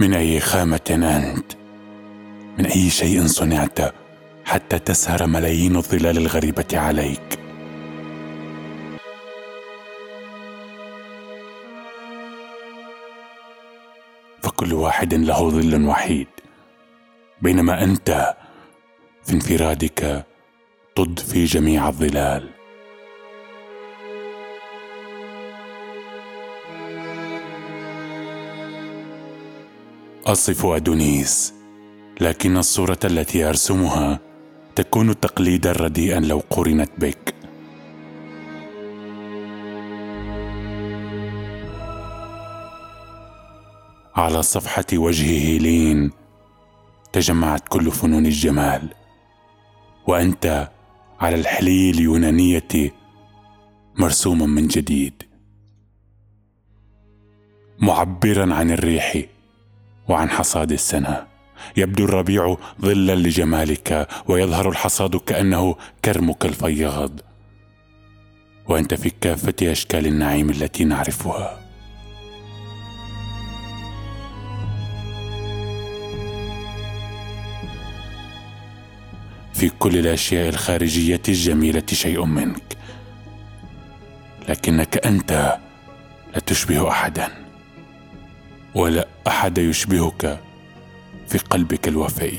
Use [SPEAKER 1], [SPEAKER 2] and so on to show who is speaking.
[SPEAKER 1] من أي خامة أنت. من أي شيء صنعت حتى تسهر ملايين الظلال الغريبة عليك. فكل واحد له ظل وحيد. بينما أنت في انفرادك تضفي جميع الظلال. أصف أدونيس لكن الصورة التي أرسمها تكون تقليدا رديئا لو قرنت بك. على صفحة وجهه لين تجمعت كل فنون الجمال وأنت على الحلي اليونانيه مرسوم من جديد. معبرا عن الريح وعن حصاد السنة. يبدو الربيع ظلا لجمالك ويظهر الحصاد كأنه كرمك الفياض. وأنت في كافة أشكال النعيم التي نعرفها. في كل الأشياء الخارجية الجميلة شيء منك. لكنك أنت لا تشبه احدا. ولا أحد يشبهك في قلبك الوفي